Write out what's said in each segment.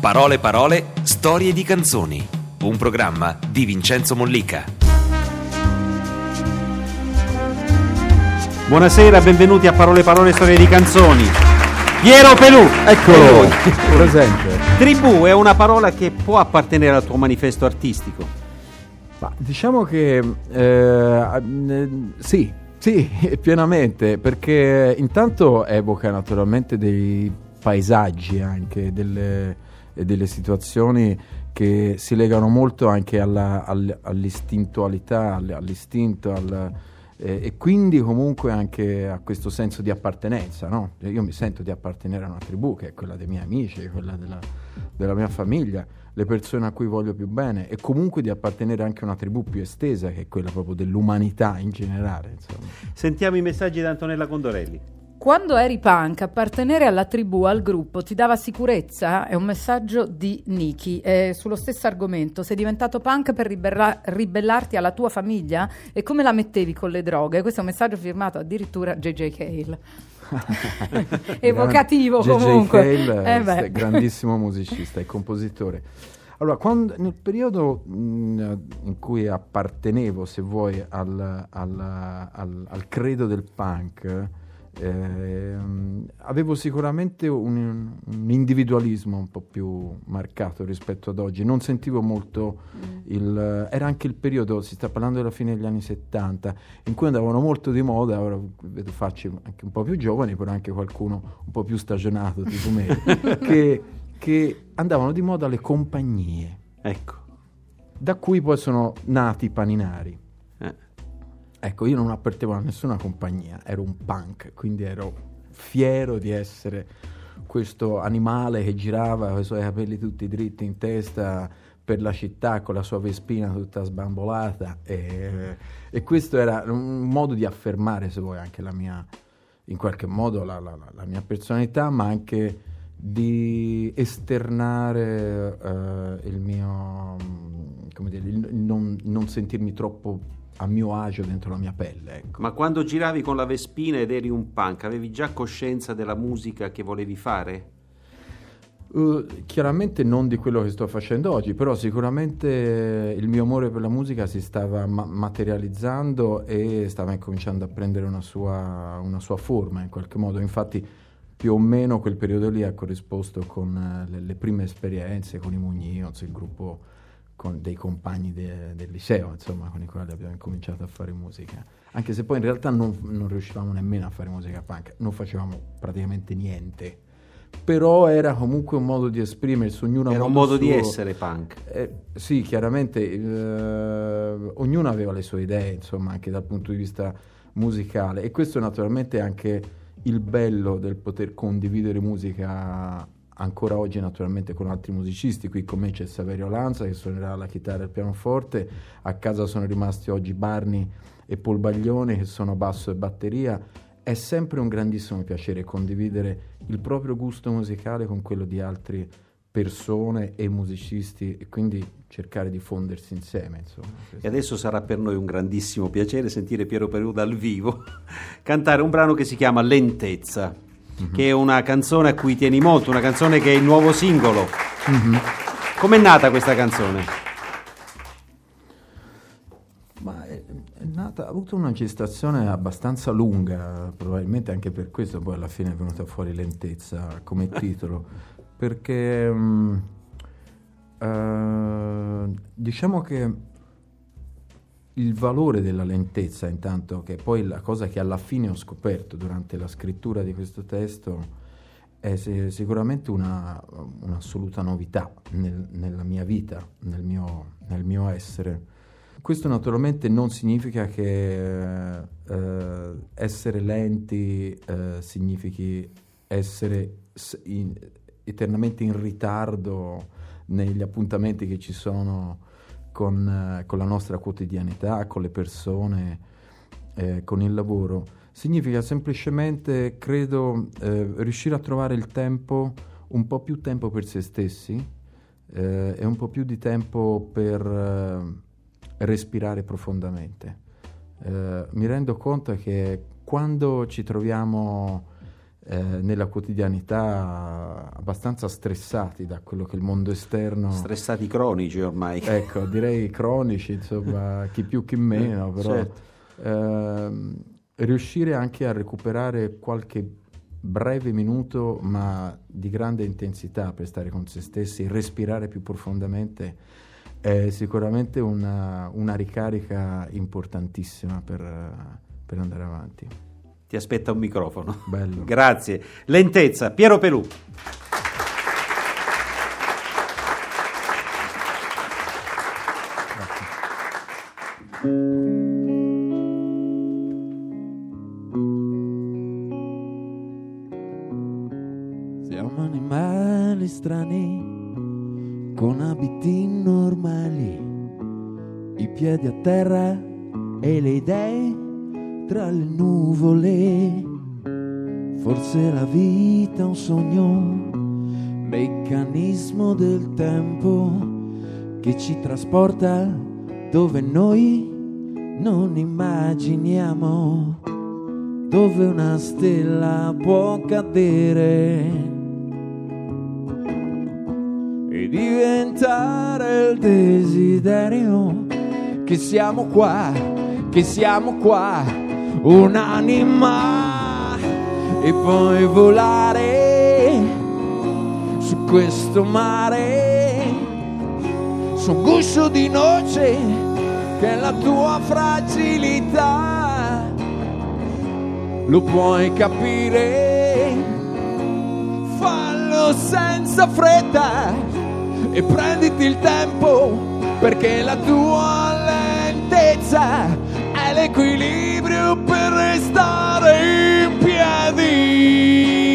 Parole parole, storie di canzoni. Un programma di Vincenzo Mollica. Buonasera, benvenuti a Parole parole, storie di canzoni. Piero Pelù, Eccolo, presente. Tribù è una parola che può appartenere al tuo manifesto artistico. Ma diciamo che eh, eh, sì, sì, pienamente, perché intanto evoca naturalmente dei paesaggi anche, delle, e delle situazioni che si legano molto anche alla, all, all'istintualità, all, all'istinto, al, eh, e quindi comunque anche a questo senso di appartenenza. No? Io mi sento di appartenere a una tribù che è quella dei miei amici, quella della, della mia famiglia, le persone a cui voglio più bene e comunque di appartenere anche a una tribù più estesa che è quella proprio dell'umanità in generale. Insomma. Sentiamo i messaggi da Antonella Condorelli. Quando eri punk, appartenere alla tribù, al gruppo, ti dava sicurezza? È un messaggio di Niki. Eh, sullo stesso argomento, sei diventato punk per ribella- ribellarti alla tua famiglia? E come la mettevi con le droghe? Questo è un messaggio firmato addirittura JJ Cale. Evocativo J.J. comunque. Cale, Eh beh. eh, grandissimo musicista e compositore. Allora, quando- nel periodo mh, in cui appartenevo, se vuoi, al, al- al- al credo del punk, ehm, avevo sicuramente un, un individualismo un po' più marcato rispetto ad oggi. Non sentivo molto il... Era anche il periodo, si sta parlando della fine degli anni 70, in cui andavano molto di moda, ora vedo facce anche un po' più giovani, però anche qualcuno un po' più stagionato, tipo me, che, che andavano di moda le compagnie, Ecco. da cui poi sono nati i paninari. Ecco, io non appartenevo a nessuna compagnia, ero un punk, quindi ero fiero di essere questo animale che girava con i suoi capelli tutti dritti in testa per la città con la sua vespina tutta sbambolata e, e questo era un modo di affermare, se vuoi, anche la mia, in qualche modo, la, la- la- mia personalità, ma anche di esternare eh, il mio, come dire, il non, non sentirmi troppo a mio agio dentro la mia pelle. Ecco. Ma quando giravi con la Vespina ed eri un punk, avevi già coscienza della musica che volevi fare? Uh, chiaramente non di quello che sto facendo oggi, però sicuramente il mio amore per la musica si stava ma- materializzando e stava incominciando a prendere una sua, una sua forma in qualche modo. Infatti più o meno quel periodo lì ha corrisposto con eh, le, le prime esperienze con i Mugnions, il gruppo con dei compagni de- del liceo, insomma, con i quali abbiamo incominciato a fare musica. Anche se poi in realtà non, non riuscivamo nemmeno a fare musica punk, non facevamo praticamente niente. Però era comunque un modo di esprimersi, ognuno Era un modo di suo. essere punk. Eh, sì, chiaramente eh, ognuno aveva le sue idee, insomma, anche dal punto di vista musicale e questo naturalmente è anche il bello del poter condividere musica ancora oggi naturalmente con altri musicisti. Qui con me c'è Saverio Lanza che suonerà la chitarra e il pianoforte, a casa sono rimasti oggi Barni e Paul Baglione che sono basso e batteria. È sempre un grandissimo piacere condividere il proprio gusto musicale con quello di altre persone e musicisti e quindi cercare di fondersi insieme. Insomma. E adesso sarà per noi un grandissimo piacere sentire Piero Perù dal vivo cantare un brano che si chiama Lentezza, che è una canzone a cui tieni molto, una canzone che è il nuovo singolo. Com'è nata questa canzone? Ma è, è nata, ha avuto una gestazione abbastanza lunga, probabilmente anche per questo poi alla fine è venuta fuori lentezza come titolo, perché mm, eh, diciamo che il valore della lentezza intanto, che è poi la cosa che alla fine ho scoperto durante la scrittura di questo testo, è si- sicuramente una, un'assoluta novità nel- nella mia vita, nel mio, nel mio essere. Questo naturalmente non significa che eh, essere lenti eh, significhi essere in- eternamente in ritardo negli appuntamenti che ci sono con, eh, con la nostra quotidianità, con le persone, eh, con il lavoro. Significa semplicemente, credo, eh, riuscire a trovare il tempo, un po' più tempo per se stessi eh, e un po' più di tempo per eh, respirare profondamente. Mi rendo conto che quando ci troviamo eh, nella quotidianità abbastanza stressati da quello che il mondo esterno... Stressati cronici ormai. Ecco, direi cronici, insomma, chi più chi meno, però Certo. ehm, riuscire anche a recuperare qualche breve minuto ma di grande intensità per stare con se stessi, respirare più profondamente è sicuramente una, una ricarica importantissima per, per andare avanti. Ti aspetta un microfono. Bello. Grazie. Lentezza, Piero Pelù. Dove noi non immaginiamo, dove una stella può cadere e diventare il desiderio che siamo qua, che siamo qua, un'anima e poi volare su questo mare, su un guscio di noce che la tua fragilità, lo puoi capire fallo senza fretta e prenditi il tempo perché la tua lentezza è l'equilibrio per restare in piedi.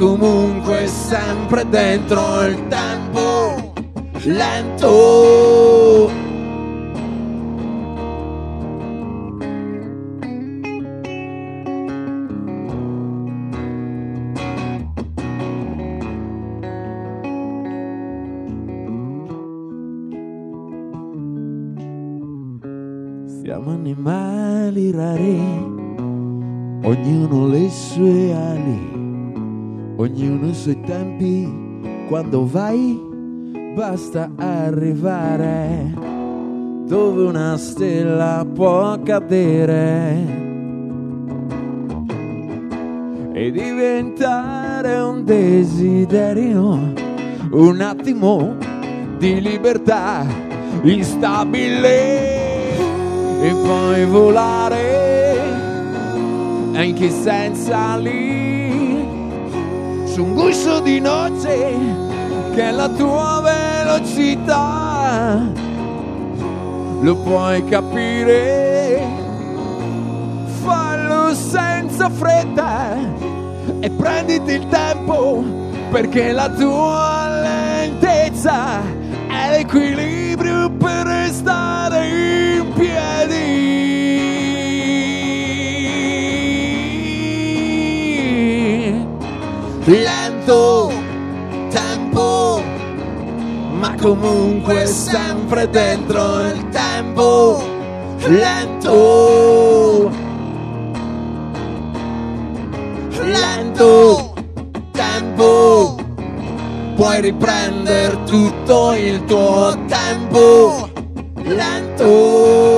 Comunque sempre dentro il tempo. Lento. Siamo animali rari, ognuno le sue ali, ognuno i suoi tempi. Quando vai, basta arrivare. Dove una stella può cadere. E diventare un desiderio, un attimo di libertà instabile. E poi volare anche senza lì su un guscio di noce che è la tua velocità lo puoi capire fallo senza fretta e prenditi il tempo perché la tua lentezza è l'equilibrio per restare in piedi. Lento tempo, ma comunque sempre dentro il tempo. Lento, lento tempo puoi riprendere tutto il tuo tempo lento.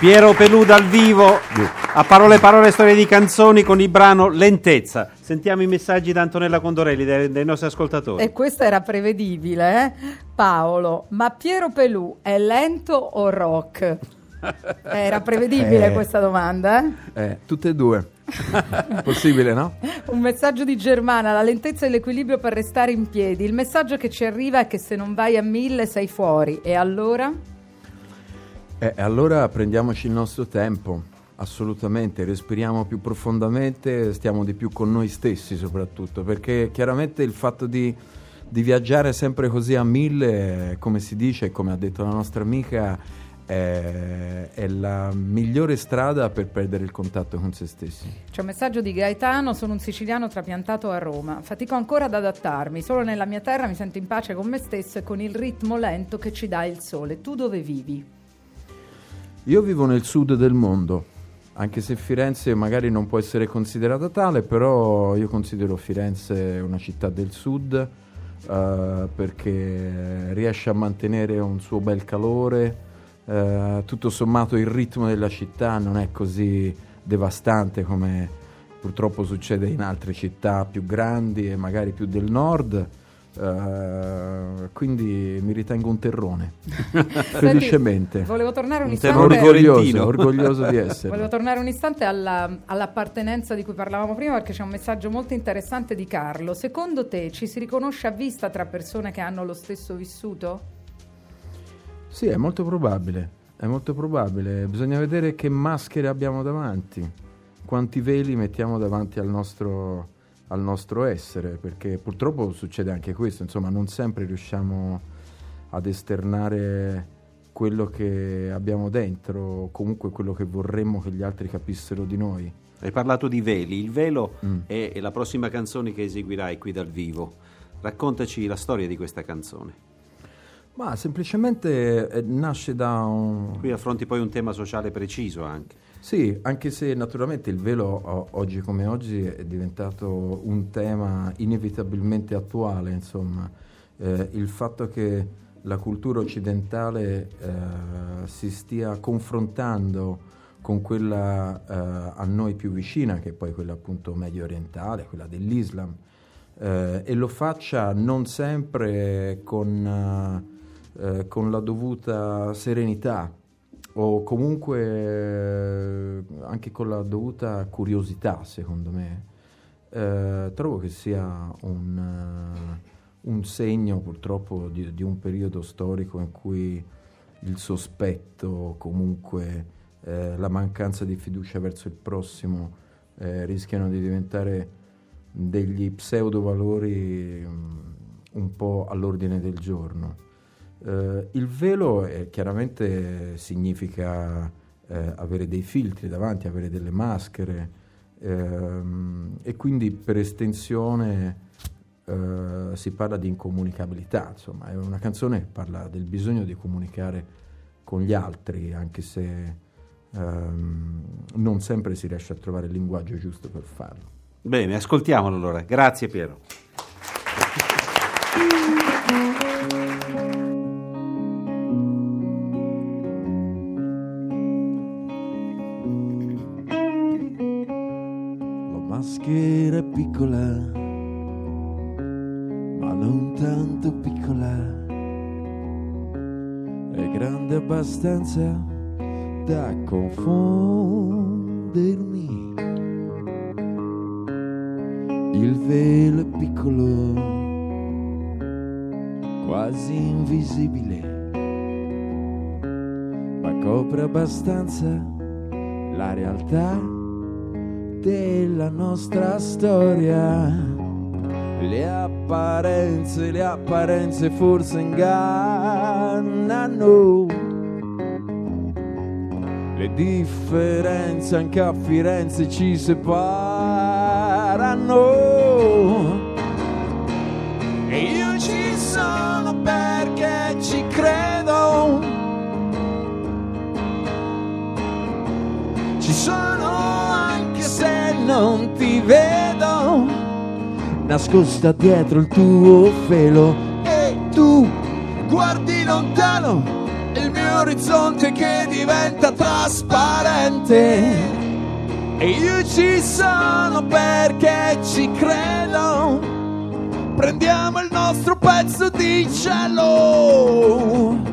Piero Pelù dal vivo, a parole parole storie di canzoni con il brano Lentezza. Sentiamo i messaggi da Antonella Condorelli, dei, dei nostri ascoltatori. E questo era prevedibile, eh? Paolo, ma Piero Pelù è lento o rock? Era prevedibile Eh. questa domanda, eh? Eh, tutte e due. Possibile, no? Un messaggio di Germana, la lentezza e l'equilibrio per restare in piedi. Il messaggio che ci arriva è che se non vai a mille sei fuori. E allora? Eh, allora prendiamoci il nostro tempo, assolutamente, respiriamo più profondamente, stiamo di più con noi stessi soprattutto, perché chiaramente il fatto di, di viaggiare sempre così a mille, come si dice, come ha detto la nostra amica, è, è la migliore strada per perdere il contatto con se stessi. C'è un messaggio di Gaetano, sono un siciliano trapiantato a Roma, fatico ancora ad adattarmi, solo nella mia terra mi sento in pace con me stesso e con il ritmo lento che ci dà il sole. Tu dove vivi? Io vivo nel sud del mondo, anche se Firenze magari non può essere considerata tale, però io considero Firenze una città del sud eh, perché riesce a mantenere un suo bel calore, eh, tutto sommato il ritmo della città non è così devastante come purtroppo succede in altre città più grandi e magari più del nord. Uh, quindi mi ritengo un terrone felicemente volevo tornare un, Un istante orgoglioso, orgoglioso di essere Volevo tornare un istante alla- all'appartenenza di cui parlavamo prima perché c'è un messaggio molto interessante di Carlo. Secondo te ci si riconosce a vista tra persone che hanno lo stesso vissuto? Sì, è molto probabile, è molto probabile. Bisogna vedere che maschere abbiamo davanti, quanti veli mettiamo davanti al nostro, al nostro essere, perché purtroppo succede anche questo, insomma, non sempre riusciamo ad esternare quello che abbiamo dentro, o comunque quello che vorremmo che gli altri capissero di noi. Hai parlato di veli, il velo Mm. è, è la prossima canzone che eseguirai qui dal vivo. Raccontaci la storia di questa canzone. Ma semplicemente eh, nasce da un, Qui affronti poi un tema sociale preciso anche. Sì, anche se naturalmente il velo oggi come oggi è diventato un tema inevitabilmente attuale, insomma, Eh, il fatto che la cultura occidentale eh, si stia confrontando con quella eh, a noi più vicina, che è poi quella appunto medio orientale, quella dell'Islam, eh, e lo faccia non sempre con, eh, con la dovuta serenità o comunque eh, anche con la dovuta curiosità, secondo me. Eh, trovo che sia un, eh, un segno purtroppo di, di un periodo storico in cui il sospetto, comunque eh, la mancanza di fiducia verso il prossimo eh, rischiano di diventare degli pseudo valori mm, un po' all'ordine del giorno. Eh, il velo eh, chiaramente significa eh, avere dei filtri davanti, avere delle maschere ehm, e quindi per estensione eh, si parla di incomunicabilità, insomma è una canzone che parla del bisogno di comunicare con gli altri anche se ehm, non sempre si riesce a trovare il linguaggio giusto per farlo. Bene, ascoltiamolo allora. Grazie Piero. Abbastanza da confondermi. Il velo è piccolo, quasi invisibile, ma copre abbastanza la realtà della nostra storia. Le apparenze, le apparenze forse ingannano. Le differenze anche a Firenze ci separano. E io ci sono perché ci credo. Ci sono anche se non ti vedo, nascosta dietro il tuo velo e tu guardi lontano orizzonte che diventa trasparente. E io ci sono perché ci credo. Prendiamo il nostro pezzo di cielo.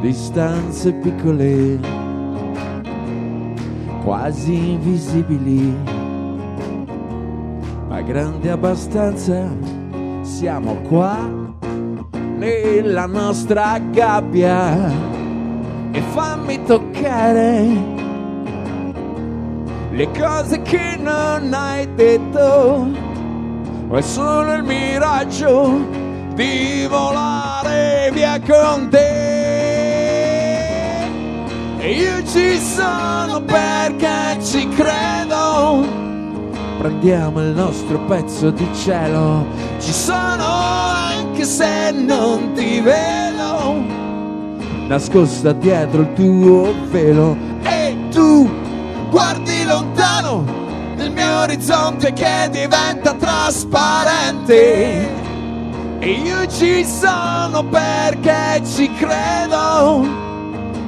distanze piccole, quasi invisibili, ma grandi abbastanza, siamo qua nella nostra gabbia. e fammi toccare le cose che non hai detto. È solo il miraggio di volare via con te. Io ci sono perché ci credo. Prendiamo il nostro pezzo di cielo. Ci sono anche se non ti vedo. Nascosta dietro il tuo velo. E tu guardi lontano. Il mio orizzonte che diventa trasparente. E io ci sono perché ci credo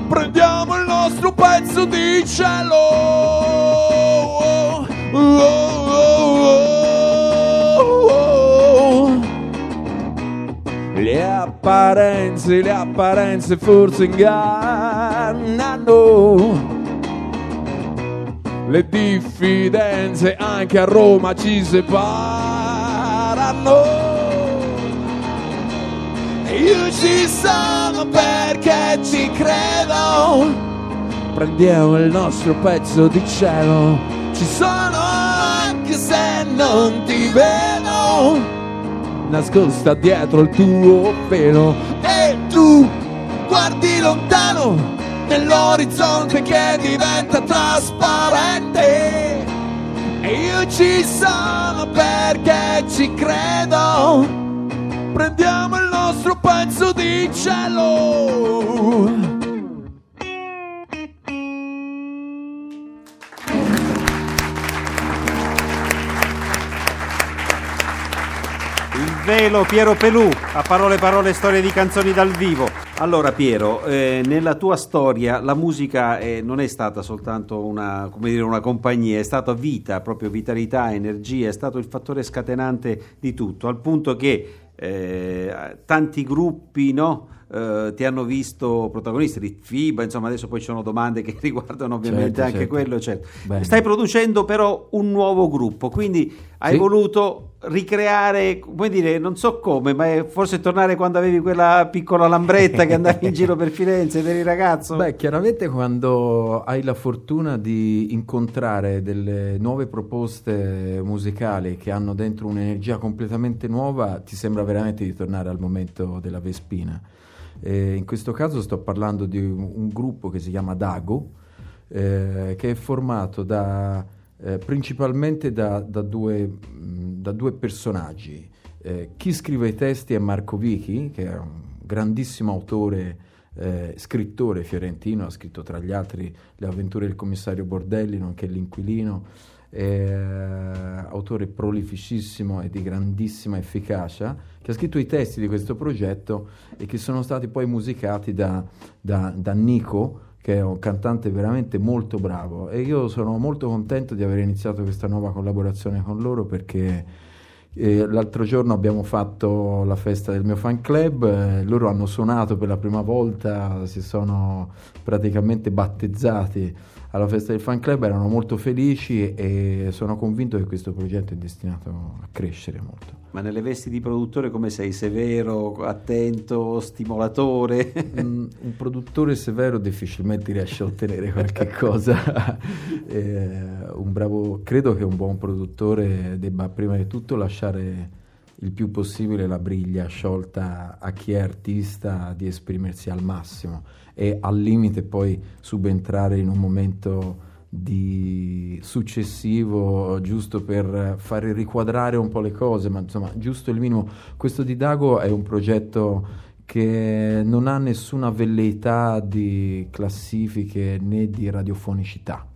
prendiamo il nostro pezzo di cielo oh, oh, oh. Le apparenze, le apparenze forse ingannano. Le diffidenze anche a Roma ci separano. Io ci sono perché ci credo. Prendiamo il nostro pezzo di cielo. Ci sono anche se non ti vedo nascosta dietro il tuo pelo e tu guardi lontano nell'orizzonte che diventa trasparente e io ci sono perché ci credo prendiamo cielo Il velo Piero Pelù, a parole parole storie di canzoni dal vivo. Allora Piero, eh, nella tua storia la musica eh, non è stata soltanto una, come dire, una compagnia, è stata vita, proprio vitalità, energia, è stato il fattore scatenante di tutto, al punto che eh, tanti gruppi no, eh, ti hanno visto protagonista di FIBA, insomma adesso poi ci sono domande che riguardano ovviamente Certo, anche certo. quello. certo. Bene. Stai producendo però un nuovo gruppo, quindi hai Sì. voluto ricreare, come dire, non so come, ma forse tornare quando avevi quella piccola lambretta che andavi in giro per Firenze, ed eri ragazzo. Beh, chiaramente quando hai la fortuna di incontrare delle nuove proposte musicali che hanno dentro un'energia completamente nuova, ti sembra veramente di tornare al momento della Vespina. Eh, in questo caso sto parlando di un, un gruppo che si chiama Dago, eh, che è formato da, eh, principalmente da, da due, da due personaggi. Eh, chi scrive i testi è Marco Vichi, che è un grandissimo autore, eh, scrittore fiorentino, ha scritto tra gli altri Le avventure del commissario Bordelli, nonché L'inquilino, eh, autore prolificissimo e di grandissima efficacia, che ha scritto i testi di questo progetto e che sono stati poi musicati da, da- da Nico, che è un cantante veramente molto bravo. E io sono molto contento di aver iniziato questa nuova collaborazione con loro perché eh, l'altro giorno abbiamo fatto la festa del mio fan club, eh, loro hanno suonato per la prima volta, si sono praticamente battezzati alla festa del fan club, erano molto felici e sono convinto che questo progetto è destinato a crescere molto. Ma nelle vesti di produttore come sei? Severo, attento, stimolatore? Mm, un produttore severo difficilmente riesce a ottenere qualche cosa. Eh, un bravo, credo che un buon produttore debba prima di tutto lasciare il più possibile la briglia sciolta a chi è artista di esprimersi al massimo e al limite poi subentrare in un momento di successivo giusto per fare riquadrare un po' le cose, ma insomma giusto il minimo. Questo di Dago è un progetto che non ha nessuna velleità di classifiche né di radiofonicità.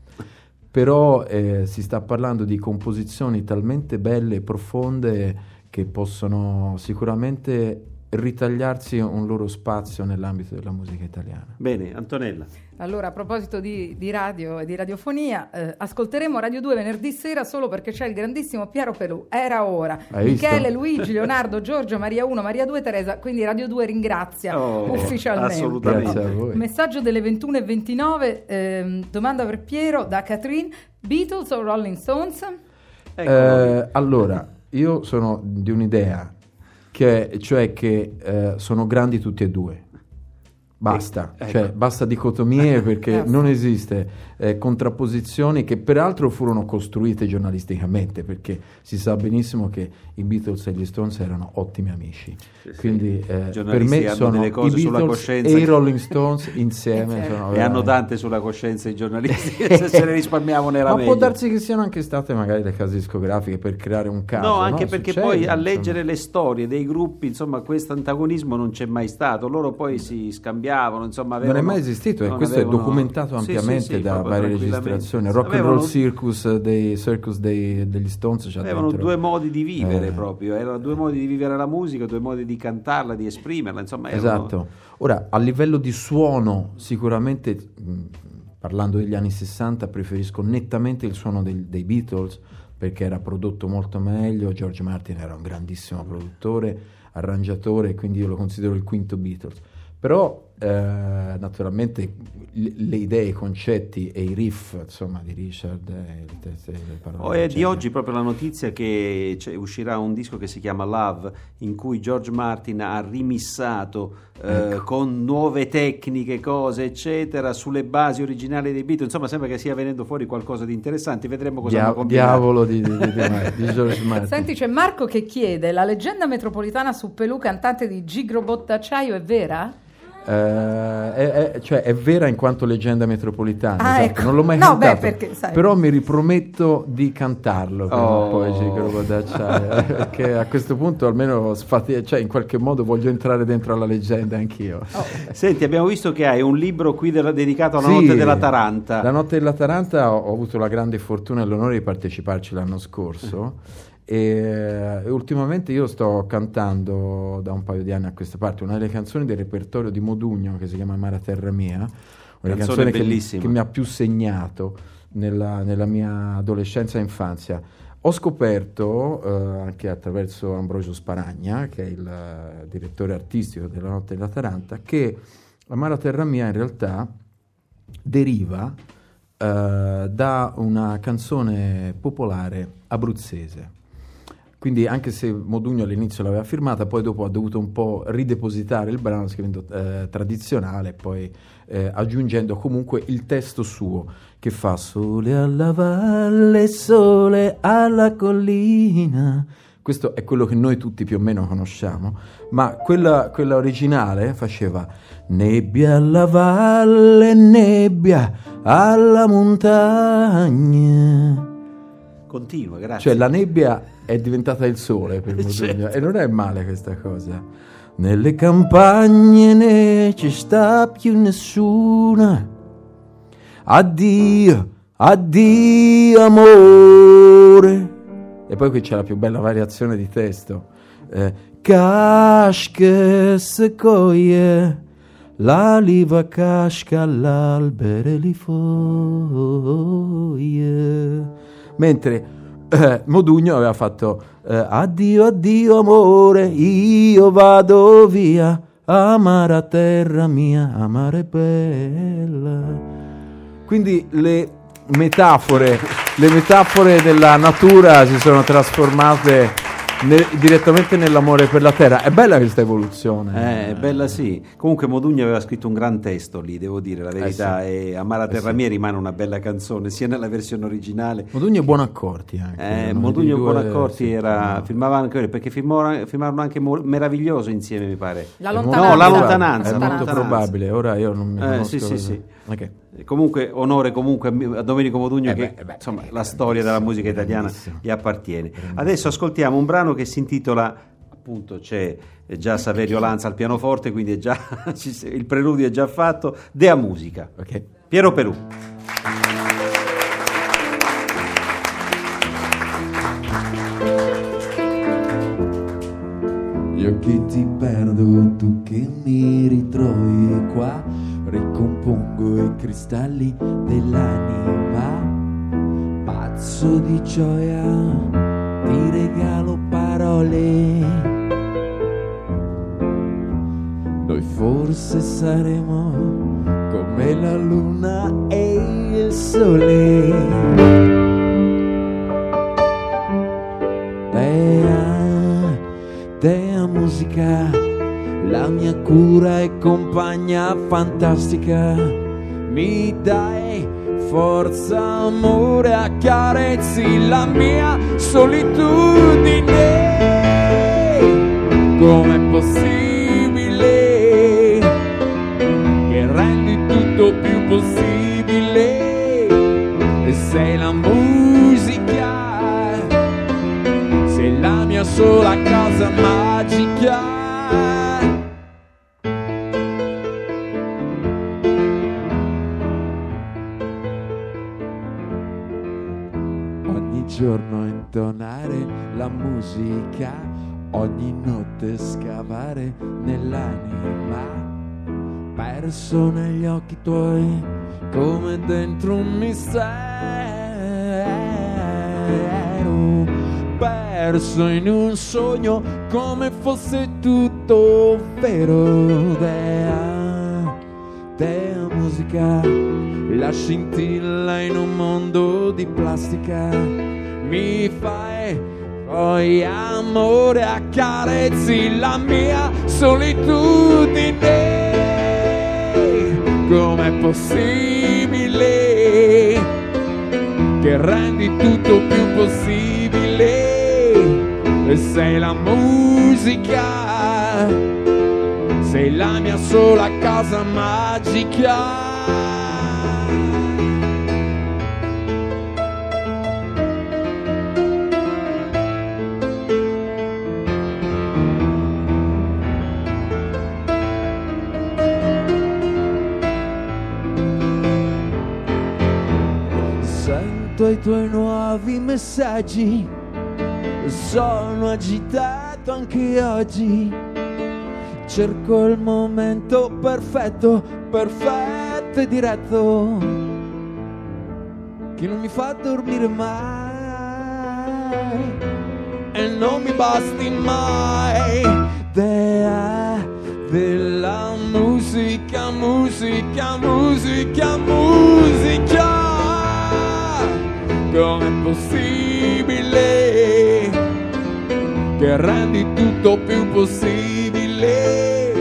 Però eh, si sta parlando di composizioni talmente belle e profonde che possono sicuramente ritagliarsi un loro spazio nell'ambito della musica italiana. Bene, Antonella. Allora, a proposito di, di radio e di radiofonia, eh, ascolteremo Radio 2 venerdì sera solo perché c'è il grandissimo Piero Pelù. Era ora. Hai visto? Michele, Luigi, Leonardo, Giorgio, Maria 1, Maria 2, Teresa. Quindi Radio 2 ringrazia Oh, ufficialmente. assolutamente. A voi. Messaggio delle 21.29, ehm, domanda per Piero da Catherine. Beatles o Rolling Stones? Ecco, Eh, allora, io sono di un'idea, che, cioè che eh, sono grandi tutti e due. Basta, Ecco. cioè basta dicotomie perché non esiste eh, contrapposizioni che peraltro furono costruite giornalisticamente perché si sa benissimo che i Beatles e gli Stones erano ottimi amici. Quindi eh, I per me hanno sono delle i cose sulla Beatles coscienza e i Rolling Stones insieme. E hanno veramente- tante sulla coscienza i giornalisti, se se ne risparmiavamo era Ma meglio. può darsi che siano anche state magari le case discografiche per creare un caso. No, anche perché Succede, poi a insomma. leggere le storie dei gruppi, insomma, questo antagonismo non c'è mai stato. Loro poi si scambiavano, insomma, Non è avevano- mai esistito e questo è avevano- documentato Sì, sì, ampiamente sì, da varie registrazioni. Rock and Avevano- Roll Circus dei, circus dei- degli Stones c'ha Avevano dentro- due modi di vivere Eh. proprio, erano due modi di vivere la musica, due modi di cantarla, di esprimerla, insomma, erano- Esatto. Ora, a livello di suono, sicuramente, mh, parlando degli anni 60, preferisco nettamente il suono del- dei Beatles perché era prodotto molto meglio. George Martin era un grandissimo produttore, arrangiatore, quindi io lo considero il quinto Beatles. Però, eh, naturalmente, le, idee, i concetti e i riff, insomma, di Richard, e le parole. Oh, è di oggi proprio la notizia che c'è- uscirà un disco che si chiama Love, in cui George Martin ha rimissato eh, Ecco. con nuove tecniche, cose, eccetera, sulle basi originali dei Beatles. Insomma, sembra che stia venendo fuori qualcosa di interessante. Vedremo cosa Dia- diavolo di, di, di- di- di George Martin. Senti, c'è Marco che chiede: la leggenda metropolitana su Pelù, cantante di Gigro Bottacciaio, è vera? Eh, è, è- cioè è vera in quanto leggenda metropolitana, Ah, esatto. ecco. non l'ho mai No, cantato, beh, perché, sai. però mi riprometto di cantarlo Oh. poi Gigolo d'acciaio, perché a questo punto almeno sfati- cioè, in qualche modo voglio entrare dentro la leggenda anch'io. Senti, abbiamo visto che hai un libro qui della- dedicato alla Sì, notte della Taranta. La notte della Taranta ho, ho avuto la grande fortuna e l'onore di parteciparci l'anno scorso e, e ultimamente io sto cantando da un paio di anni a questa parte una delle canzoni del repertorio di Modugno che si chiama Mara Terra Mia, una Canzone canzone che, bellissima. che mi ha più segnato nella, nella mia adolescenza e infanzia. Ho scoperto, eh, anche attraverso Ambrogio Sparagna, che è il eh, direttore artistico della Notte della Taranta, che Amara Terra Mia in realtà deriva eh, da una canzone popolare abruzzese. Quindi anche se Modugno all'inizio l'aveva firmata, poi dopo ha dovuto un po' ridepositare il brano scrivendo eh, tradizionale, poi eh, aggiungendo comunque il testo suo che fa sole alla valle, sole alla collina. Questo è quello che noi tutti più o meno conosciamo, ma quella, quella originale faceva nebbia alla valle, nebbia alla montagna. Continua, grazie. Cioè la nebbia è diventata il sole per Modugno Certo. e non è male questa cosa. Nelle campagne ne ci sta più nessuna. Addio, addio amore. E poi qui c'è la più bella variazione di testo. Eh, casche secoie, l'aliva casca all'albero e li foglie. Mentre eh, Modugno aveva fatto eh, addio, addio amore, io vado via, amara terra mia, amare bella. Quindi le metafore, le metafore della natura si sono trasformate ne- direttamente nell'amore per la terra. È bella questa evoluzione. Eh, bella sì. Comunque Modugno aveva scritto un gran testo lì, devo dire la verità. E Amara Terra Mia rimane una bella canzone, sia nella versione originale. Modugno e Buonaccorti anche. Eh, erano Modugno i e due- Buonaccorti sì, era, filmava anche perché filmò- filmarono anche Mo- Meraviglioso insieme, mi pare. La È molto lontananza. No, la lontananza, È molto lontananza. probabile. Ora io non mi Eh, conosco sì, sì, sì. Ok. Comunque, onore comunque a Domenico Modugno Eh che beh, eh beh, insomma, eh, la storia della musica italiana gli appartiene. Adesso ascoltiamo un brano che si intitola appunto c'è già Saverio Lanza al pianoforte, quindi è già, il preludio è già fatto. Dea Musica. ok. Piero Perù. Io che ti perdo, tu che mi ritrovi qua, ricompongo i cristalli dell'anima. Pazzo di gioia, ti regalo parole. Noi forse saremo come la luna e il sole. Dea, dea musica, la mia cura e compagna fantastica. Mi dai forza, amore, accarezzi la mia solitudine. Com'è possibile musica, ogni notte scavare nell'anima, perso negli occhi tuoi come dentro un mistero, perso in un sogno come fosse tutto vero. Dea, dea musica, la scintilla in un mondo di plastica, mi fai poi amore accarezzi la mia solitudine. Com'è possibile che rendi tutto più possibile? E sei la musica, sei la mia sola casa magica. Sento i tuoi nuovi messaggi, sono agitato anche oggi. Cerco il momento perfetto, perfetto e diretto, che non mi fa dormire mai e non mi basti mai. Dea della musica, musica, musica, musica. Com'è possibile che rendi tutto più possibile?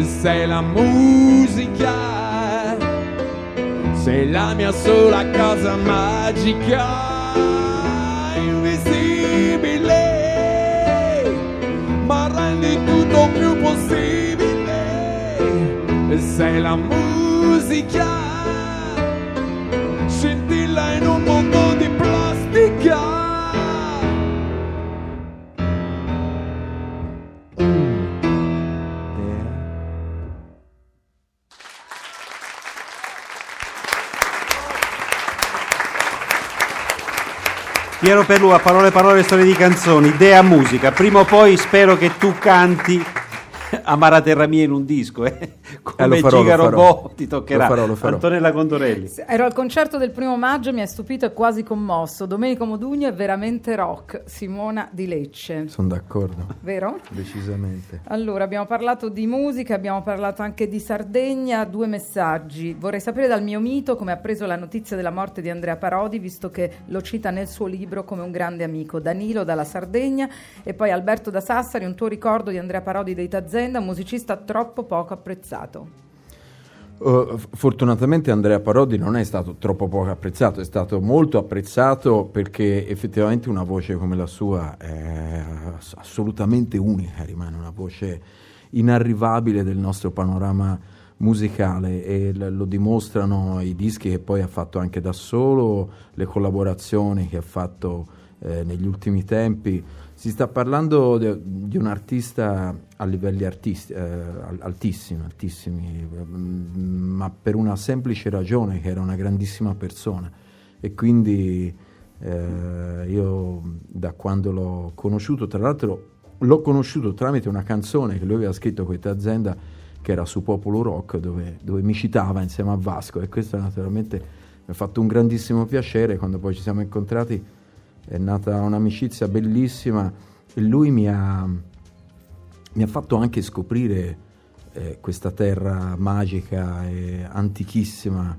Sei la musica, sei la mia sola casa magica, invisibile, ma rendi tutto più possibile. Sei la musica, mondo di plastica. Piero Perlua, parole parole, storie di canzoni, Dea Musica. Prima o poi spero che tu canti Amara Terra Mia in un disco, eh? come Eh, farò, Giga. Robot ti toccherà. Lo farò, lo farò. Antonella Condorelli. Ero al concerto del primo maggio, mi ha stupito e quasi commosso. Domenico Modugno è veramente rock. Simona di Lecce. Sono d'accordo, Vero? decisamente. Allora, abbiamo parlato di musica, abbiamo parlato anche di Sardegna, due messaggi. Vorrei sapere dal mio mito come ha preso la notizia della morte di Andrea Parodi, visto che lo cita nel suo libro come un grande amico. Danilo dalla Sardegna e poi Alberto da Sassari, un tuo ricordo di Andrea Parodi dei Tazenda, un musicista troppo poco apprezzato. Uh, fortunatamente Andrea Parodi non è stato troppo poco apprezzato, è stato molto apprezzato perché effettivamente una voce come la sua è ass- assolutamente unica, rimane una voce inarrivabile del nostro panorama musicale e lo dimostrano i dischi che poi ha fatto anche da solo, le collaborazioni che ha fatto eh, negli ultimi tempi. Si sta parlando de- di un artista a livelli artisti- eh, al- altissimi, altissimi, mm, ma per una semplice ragione che era una grandissima persona. E quindi eh, io da quando l'ho conosciuto, tra l'altro l'ho conosciuto tramite una canzone che lui aveva scritto con questa azienda che era su Popolo Rock dove, dove mi citava insieme a Vasco. E questo naturalmente mi ha fatto un grandissimo piacere. Quando poi ci siamo incontrati è nata un'amicizia bellissima e lui mi ha, mi ha fatto anche scoprire eh, questa terra magica e antichissima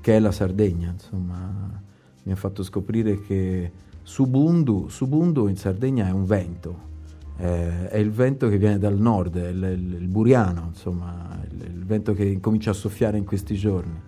che è la Sardegna, insomma, mi ha fatto scoprire che Subundu, Subundu in Sardegna è un vento, Eh, è il vento che viene dal nord, è il, il, il buriano, insomma, il, il vento che comincia a soffiare in questi giorni.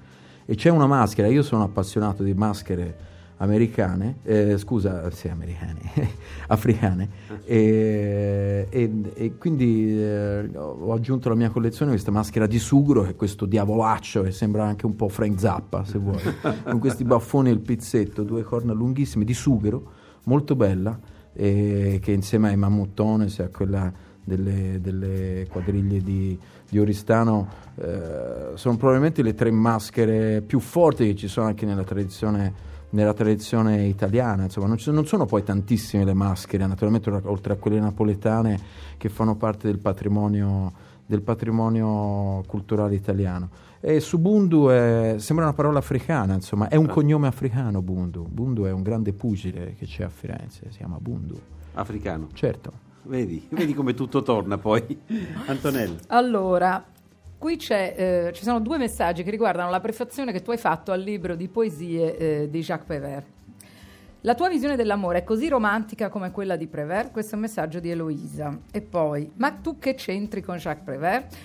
E c'è una maschera, io sono appassionato di maschere americane, eh, scusa, sì, americane, africane, e, e, e quindi eh, ho aggiunto alla mia collezione questa maschera di sugro, che è questo diavolaccio che sembra anche un po' Frank Zappa, se vuoi, con questi baffoni e il pizzetto, due corna lunghissime di sughero, molto bella, che insieme ai Mammutones e a quella delle, delle quadriglie di, di Oristano eh, sono probabilmente le tre maschere più forti che ci sono anche nella tradizione nella tradizione italiana, insomma, non, non, sono poi tantissime le maschere, naturalmente oltre a quelle napoletane che fanno parte del patrimonio, del patrimonio culturale italiano. E su Bundu è, sembra una parola africana, insomma, è un ah. cognome africano Bundu. Bundu è un grande pugile che c'è a Firenze, si chiama Bundu. Africano? Certo. Vedi, vedi come tutto torna poi. Antonello. Allora, qui eh, ci sono due messaggi che riguardano la prefazione che tu hai fatto al libro di poesie eh, di Jacques Prévert. La tua visione dell'amore è così romantica come quella di Prévert? Questo è un messaggio di Eloisa. E poi, ma tu che c'entri con Jacques Prévert?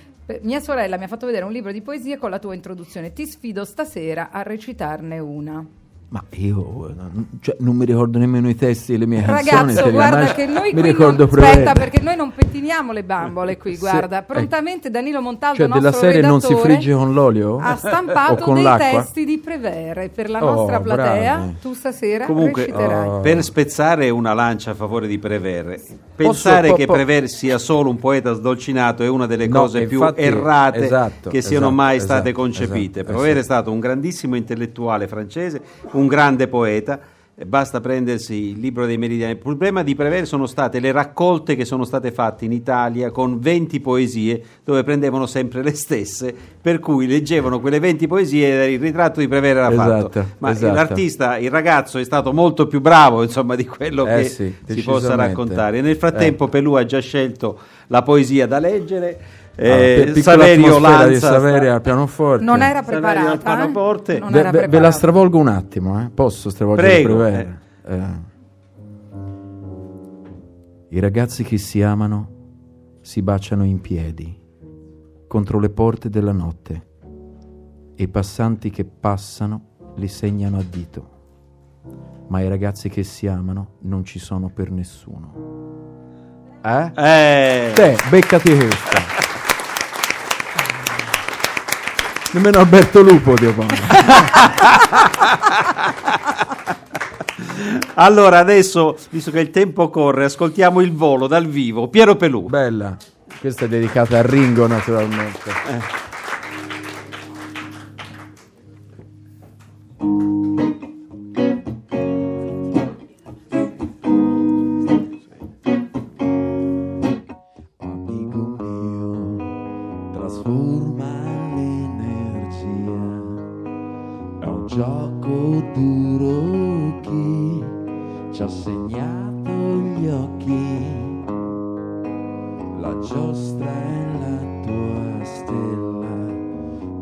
Mia sorella mi ha fatto vedere un libro di poesie con la tua introduzione. Ti sfido stasera a recitarne una. Ma io cioè, non mi ricordo nemmeno i testi delle mie Ragazzo, canzoni. Ragazzo, guarda che noi mi ricordo non, aspetta, perché noi non pettiniamo le bambole qui, guarda. Se, Prontamente Danilo Montaldo, cioè della serie non si frigge con l'olio? Ha stampato dei l'acqua? testi di Prevere per la oh, nostra platea. Bravi. Tu stasera Comunque, reciterai. Oh. Per spezzare una lancia a favore di Prevere, pensare Posso, che po, po, Prevere sia solo un poeta sdolcinato è una delle no, cose più infatti, errate esatto, che siano esatto, mai esatto, state concepite. Esatto, Prevere è stato un grandissimo intellettuale francese, un grande poeta basta prendersi il libro dei meridiani. Il problema di Prevere sono state le raccolte che sono state fatte in Italia con 20 poesie dove prendevano sempre le stesse, per cui leggevano quelle 20 poesie e il ritratto di Prevere era esatto, fatto. Ma esatto. l'artista, il ragazzo è stato molto più bravo insomma, di quello eh che sì, si possa raccontare. Nel frattempo eh. Pelù ha già scelto la poesia da leggere eh, ah, Saverio Lanza Saverio al pianoforte non era preparata al pianoforte eh? ve, ve, ve, la stravolgo un attimo eh? posso stravolgere Prego, eh. Eh. i ragazzi che si amano si baciano in piedi contro le porte della notte e i passanti che passano li segnano a dito ma i ragazzi che si amano non ci sono per nessuno eh? Eh. Te, beccati questa Nemmeno Alberto Lupo, Dio allora, adesso, visto che il tempo corre, ascoltiamo il volo dal vivo. Piero Pelù. Bella. Questa è dedicata a Ringo, naturalmente. Eh. trasforma l'energia. È un gioco duro chi ci ha segnato gli occhi. La giostra è la tua stella,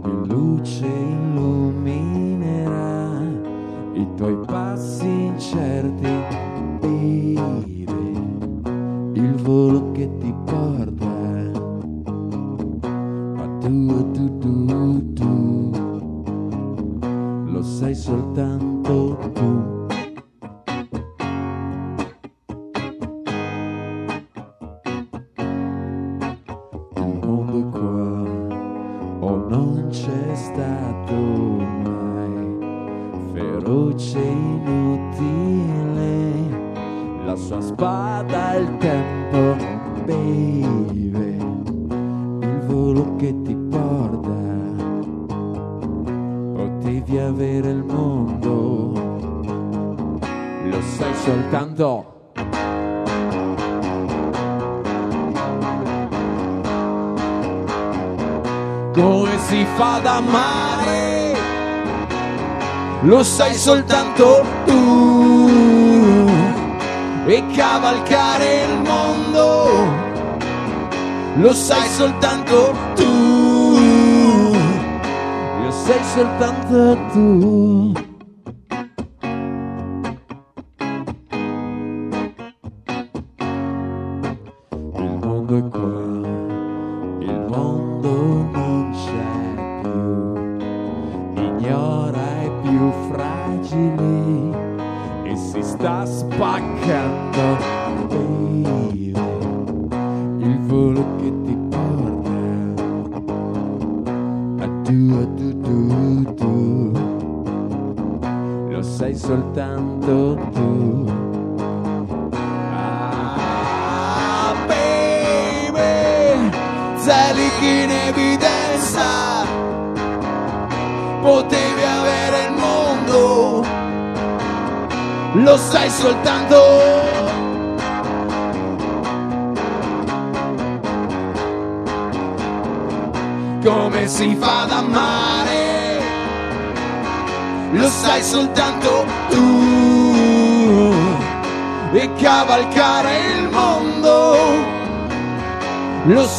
più luce illuminerà i tuoi passi incerti. Dire il volo che ti porta lo sai soltanto tu e cavalcare il mondo lo sai soltanto tu. Lo sai soltanto tu. Mondo è qua,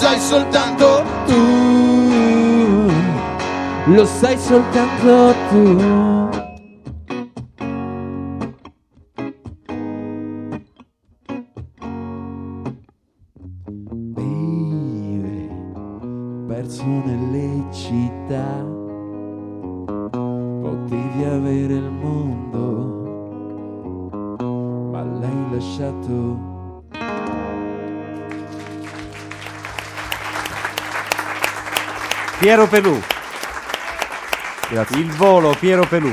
sai soltanto tu. Lo sai soltanto tu Piero Pelù. Il volo Piero Pelù.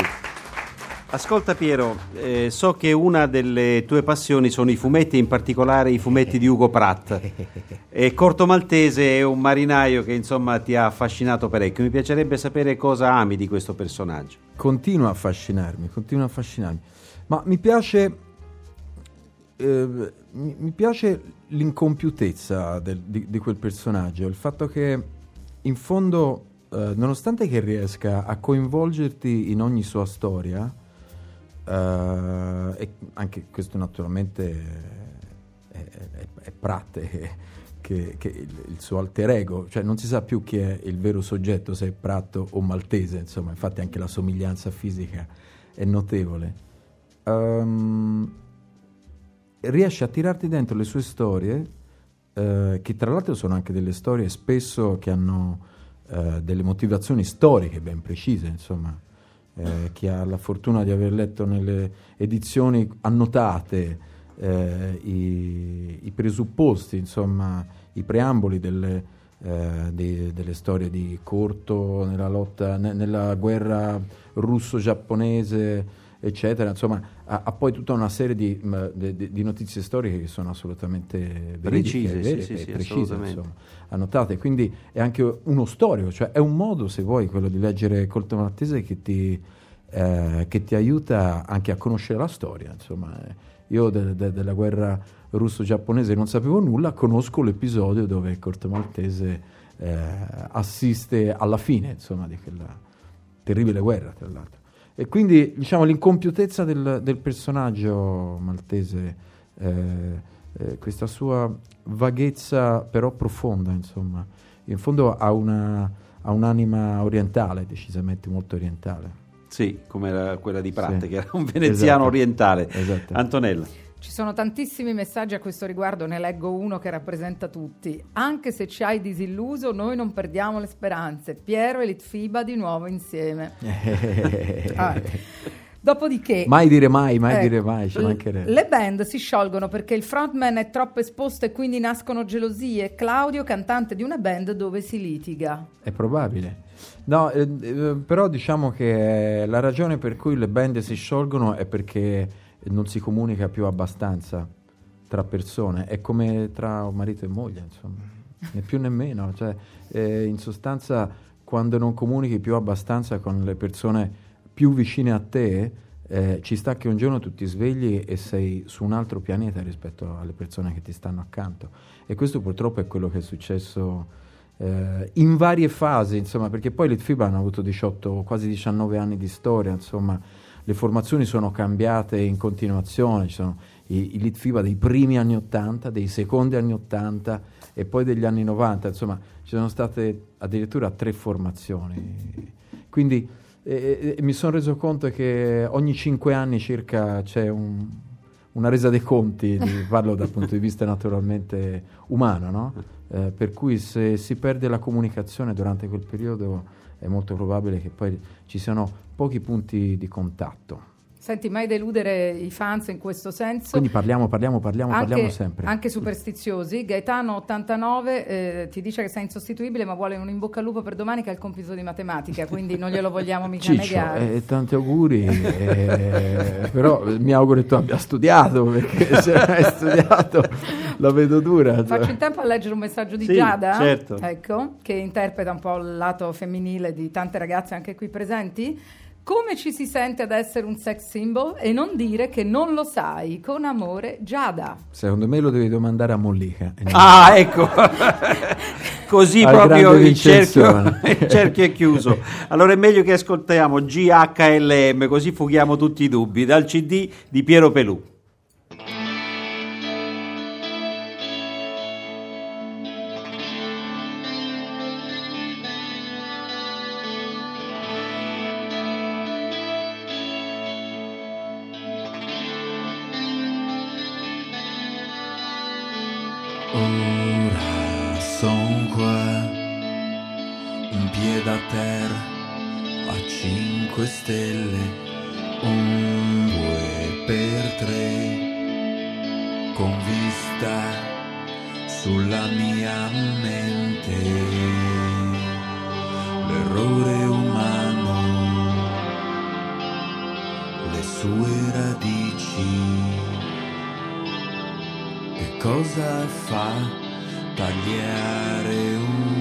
Ascolta Piero, eh, so che una delle tue passioni sono i fumetti, in particolare i fumetti di Ugo Pratt. E Corto Maltese è un marinaio che insomma ti ha affascinato parecchio. Mi piacerebbe sapere cosa ami di questo personaggio. Continua a affascinarmi, continua a affascinarmi. Ma mi piace, eh, mi, mi piace l'incompiutezza del- di, di quel personaggio, il fatto che in fondo, eh, nonostante che riesca a coinvolgerti in ogni sua storia, eh, e anche questo naturalmente è, è, è Pratt, è- che, che il, il suo alter ego, cioè non si sa più chi è il vero soggetto, se è Pratt o Maltese, insomma, infatti anche la somiglianza fisica è notevole. Ehm, riesce a tirarti dentro le sue storie, eh, che tra l'altro sono anche delle storie spesso che hanno eh, delle motivazioni storiche ben precise, insomma. Eh, chi ha la fortuna di aver letto nelle edizioni annotate eh, i, i presupposti, insomma, i preamboli delle, eh, di- delle storie di Corto nella lotta, ne- nella guerra russo-giapponese, eccetera, insomma, ha, ha poi tutta una serie di, di- di- notizie storiche che sono assolutamente Precise, vere sì, sì, precise, insomma, annotate. Quindi è anche uno storico, cioè è un modo, se vuoi, quello di leggere Colto Maltese che ti, eh, che ti aiuta anche a conoscere la storia. Insomma, io de- de- della guerra russo-giapponese non sapevo nulla, conosco l'episodio dove Corto Maltese eh, assiste alla fine insomma, di quella terribile guerra, tra l'altro. E quindi diciamo l'incompiutezza del, del personaggio maltese, eh, eh, questa sua vaghezza però profonda, insomma, in fondo ha, una, ha un'anima orientale, decisamente molto orientale. Sì, come quella di Pratt, Sì. che era un veneziano Esatto. orientale. Esatto. Antonella. Ci sono tantissimi messaggi a questo riguardo, ne leggo uno che rappresenta tutti. Anche se ci hai disilluso, noi non perdiamo le speranze. Piero e Litfiba di nuovo insieme. Ah. Dopodiché... mai dire mai, mai Ecco, dire mai, ci mancherebbe. Le band si sciolgono perché il frontman è troppo esposto e quindi nascono gelosie. Claudio, cantante di una band dove si litiga. È probabile. No, eh, eh, però diciamo che la ragione per cui le band si sciolgono è perché non si comunica più abbastanza tra persone. È come tra marito e moglie, insomma, né più né meno. Cioè, eh, in sostanza, quando non comunichi più abbastanza con le persone più vicine a te, eh, ci sta che un giorno tu ti svegli e sei su un altro pianeta rispetto alle persone che ti stanno accanto. E questo purtroppo è quello che è successo eh, in varie fasi, insomma, perché poi le FIBA hanno avuto 18, quasi 19 anni di storia, insomma, le formazioni sono cambiate in continuazione, ci sono i, i FIBA dei primi anni 80, dei secondi anni 80 e poi degli anni 90, insomma, ci sono state addirittura tre formazioni. Quindi eh, eh, mi sono reso conto che ogni cinque anni circa c'è un, una resa dei conti, parlo dal punto di vista naturalmente umano, no? Eh, per cui se si perde la comunicazione durante quel periodo è molto probabile che poi ci siano pochi punti di contatto. Senti, mai deludere i fans in questo senso? Quindi parliamo, parliamo, parliamo, parliamo anche, sempre. anche superstiziosi. Gaetano 89 eh, ti dice che sei insostituibile, ma vuole un in bocca al lupo per domani che ha il compito di matematica, quindi non glielo vogliamo mica Ciccio, negare. eh, tanti auguri, eh, però mi auguro che tu abbia studiato, perché se non hai studiato la vedo dura. Faccio in tempo a leggere un messaggio di Sì, Giada, certo. ecco, che interpreta un po' il lato femminile di tante ragazze anche qui presenti. Come ci si sente ad essere un sex symbol e non dire che non lo sai? Con amore, Giada. Secondo me lo devi domandare a Mollica. Ah, ecco. Così Al proprio il cerchio, il cerchio è chiuso. Allora è meglio che ascoltiamo GHLM, così fughiamo tutti i dubbi, dal CD di Piero Pelù. L'errore umano, le sue radici. Che cosa fa tagliare un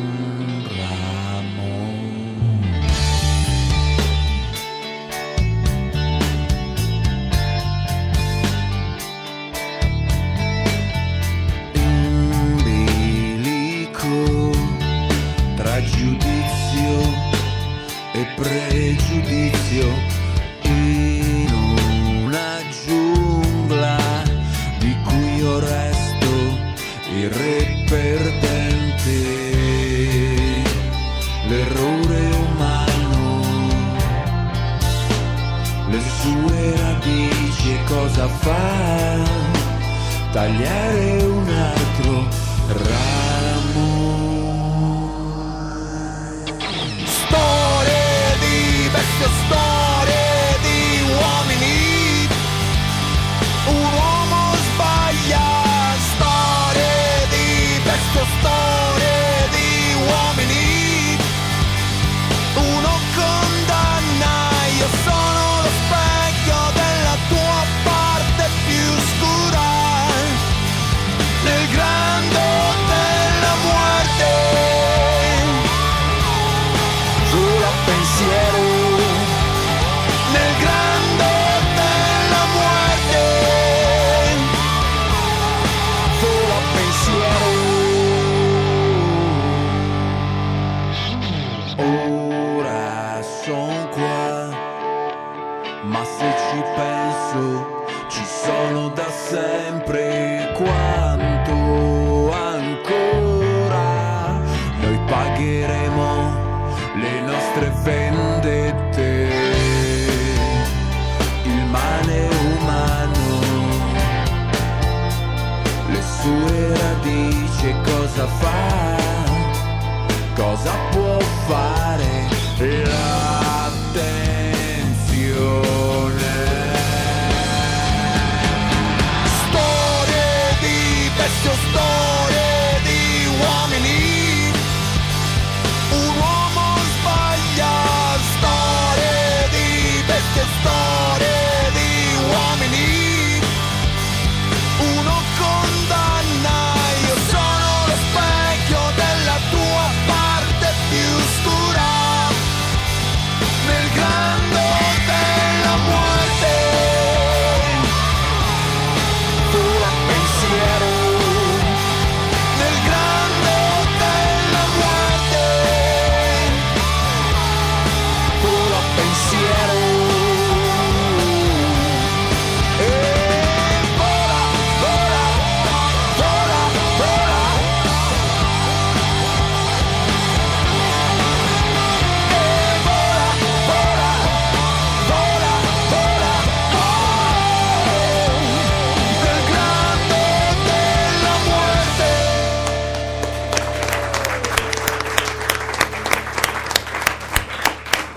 pensiero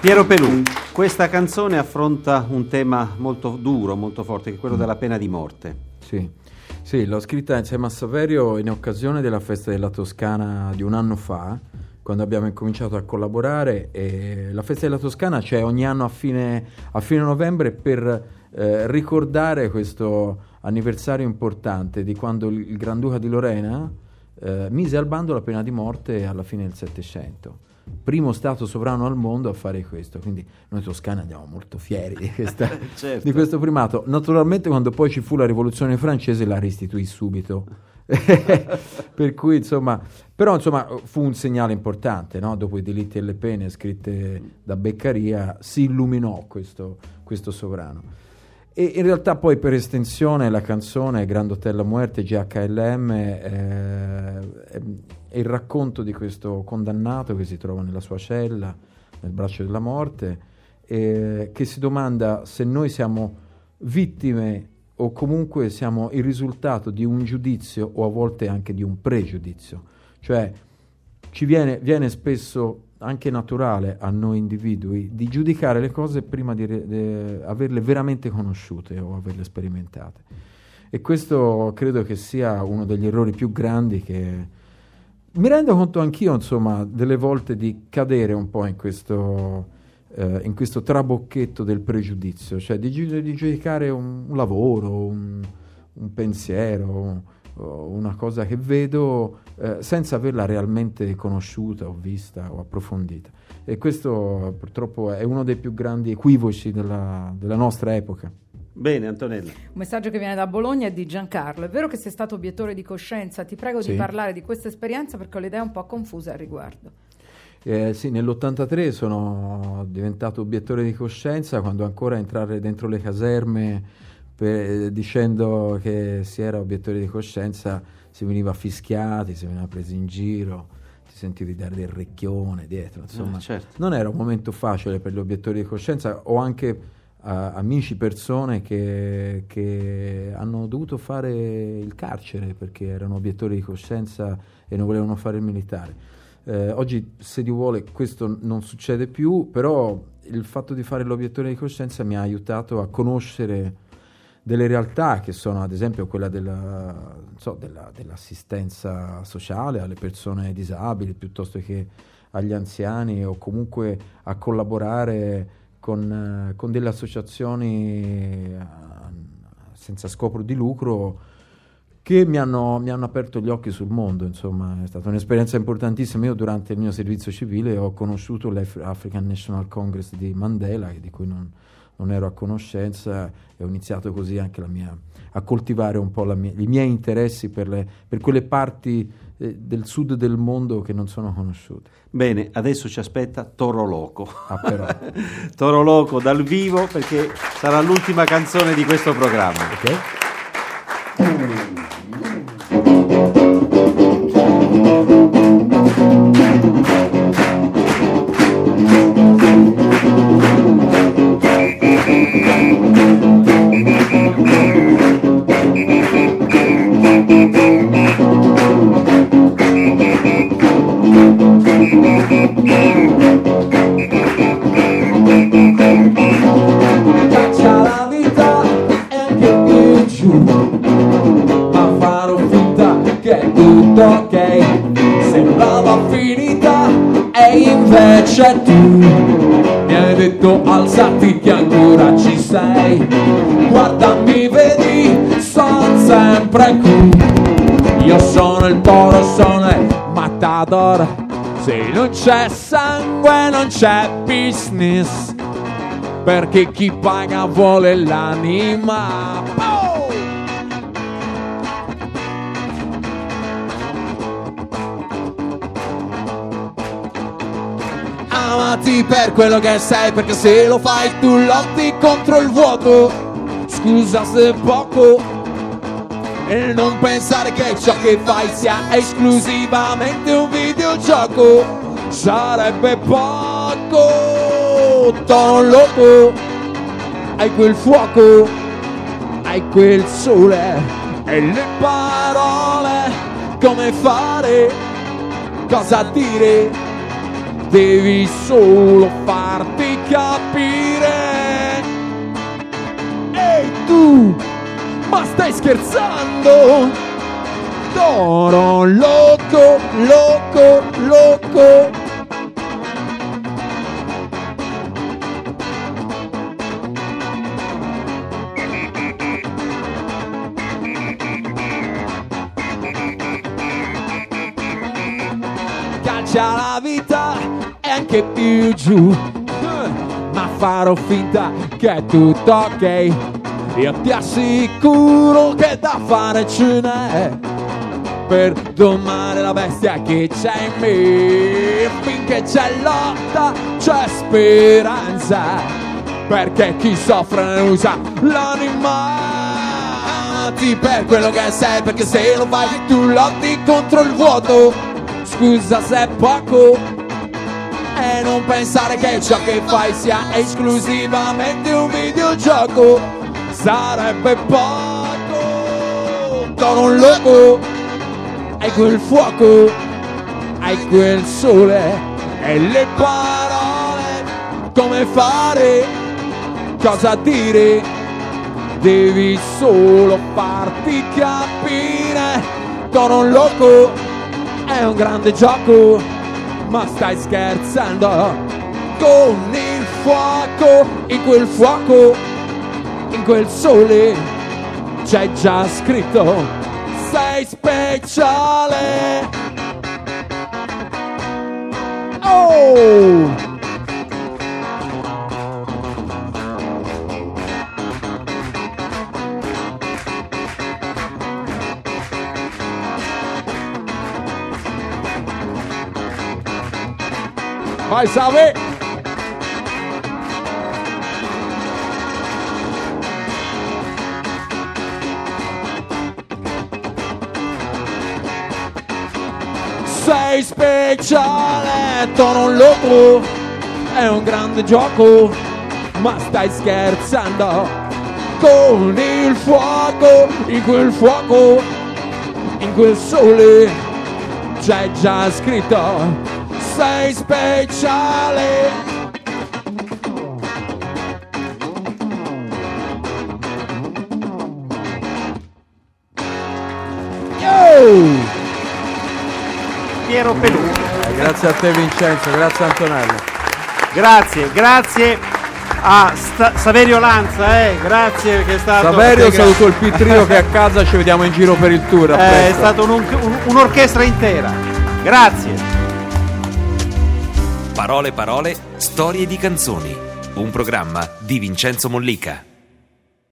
Piero Pelù, questa canzone affronta un tema molto duro, molto forte, che è quello della pena di morte. Sì. Sì, l'ho scritta insieme a Saverio in occasione della festa della Toscana di un anno fa, quando abbiamo incominciato a collaborare. E la festa della Toscana c'è ogni anno a fine, a fine novembre per eh, ricordare questo anniversario importante di quando il, il Granduca di Lorena eh, mise al bando la pena di morte alla fine del Settecento. Primo stato sovrano al mondo a fare questo, quindi noi toscani andiamo molto fieri di, questa- Certo. di questo primato. Naturalmente, quando poi ci fu la rivoluzione francese, la restituì subito. per cui, insomma, però insomma, fu un segnale importante, no? dopo i delitti e le pene scritte da Beccaria, si illuminò questo, questo sovrano. E in realtà poi per estensione la canzone Grand Hotel La Muerte, GHLM, eh, è il racconto di questo condannato che si trova nella sua cella, nel braccio della morte, eh, che si domanda se noi siamo vittime o comunque siamo il risultato di un giudizio o a volte anche di un pregiudizio. Cioè ci viene, viene spesso anche naturale a noi individui di giudicare le cose prima di, re- de- averle veramente conosciute o averle sperimentate. E questo credo che sia uno degli errori più grandi che mi rendo conto anch'io, insomma, delle volte di cadere un po' in questo, eh, in questo trabocchetto del pregiudizio, cioè di, di giudicare un, un lavoro, un, un pensiero, una cosa che vedo eh, senza averla realmente conosciuta o vista o approfondita. E questo purtroppo è uno dei più grandi equivoci della, della nostra epoca. Bene, Antonella. Un messaggio che viene da Bologna è di Giancarlo. È vero che sei stato obiettore di coscienza? Ti prego Sì. di parlare di questa esperienza perché ho le idee un po' confuse al riguardo. Eh, sì, nell'83 sono diventato obiettore di coscienza quando ancora entrare dentro le caserme per- dicendo che si era obiettore di coscienza si veniva fischiati, si veniva presi in giro, si sentivi dare del recchione dietro, insomma. Eh, certo. Non era un momento facile per gli obiettori di coscienza o anche eh, amici, persone che, che hanno dovuto fare il carcere perché erano obiettori di coscienza e non volevano fare il militare. Eh, oggi, se Dio vuole, questo non succede più, però il fatto di fare l'obiettore di coscienza mi ha aiutato a conoscere delle realtà che sono ad esempio quella della, so, della- dell'assistenza sociale alle persone disabili piuttosto che agli anziani o comunque a collaborare con, con delle associazioni eh, senza scopo di lucro che mi hanno, mi hanno aperto gli occhi sul mondo, insomma, è stata un'esperienza importantissima. Io durante il mio servizio civile ho conosciuto l'African National Congress di Mandela, di cui non, non ero a conoscenza, e ho iniziato così anche la mia, a coltivare un po' mia- i miei interessi per, le- per quelle parti eh, del sud del mondo che non sono conosciute. Bene, adesso ci aspetta Toro Loco. Ah. Toro Loco dal vivo perché sarà l'ultima canzone di questo programma. ok? Qui Io sono il poro, sono il matador Se non c'è sangue non c'è business perché chi paga vuole l'anima. Oh! Amati per quello che sei, perché se lo fai tu lotti contro il vuoto. Scusa se poco. E non pensare che ciò che fai sia esclusivamente un videogioco. Sarebbe poco. Tono loco. Hai quel fuoco. Hai quel sole. E le parole. Come fare. Cosa dire. devi solo farti capire. Ehi tu, ma stai scherzando? Toro loco, loco, loco. Calcia la vita e anche più giù. Eh, Ma farò finta che è tutto ok. Io ti assicuro che da fare ce n'è per domare la bestia che c'è in me. Finché c'è lotta, c'è speranza. Perché chi soffre ne usa l'anima. Amati per quello che sei, perché se lo fai tu lotti contro il vuoto. Scusa se è poco. E non pensare che ciò che fai sia esclusivamente un videogioco. Sarebbe poco. Sono un loco hai quel fuoco, hai quel sole e le parole, come fare, cosa dire, devi solo farti capire, sono un loco, è un grande gioco, ma stai scherzando, con il fuoco, in quel fuoco, in quel sole, c'è già scritto sei speciale. Oh! Vai Save! sei speciale, sono un loco, è un grande gioco, ma stai scherzando con il fuoco, in quel fuoco, in quel sole, c'è già scritto, sei speciale. Piero Pelù. Grazie a te Vincenzo, grazie Antonello. Grazie, grazie a Sta- Saverio Lanza, eh, grazie che è stato... Saverio, saluto il Pittrio che è a casa, ci vediamo in giro per il tour. Eh, è stata un- un- un'orchestra intera. Grazie. Parole parole, storie di canzoni. Un programma di Vincenzo Mollica.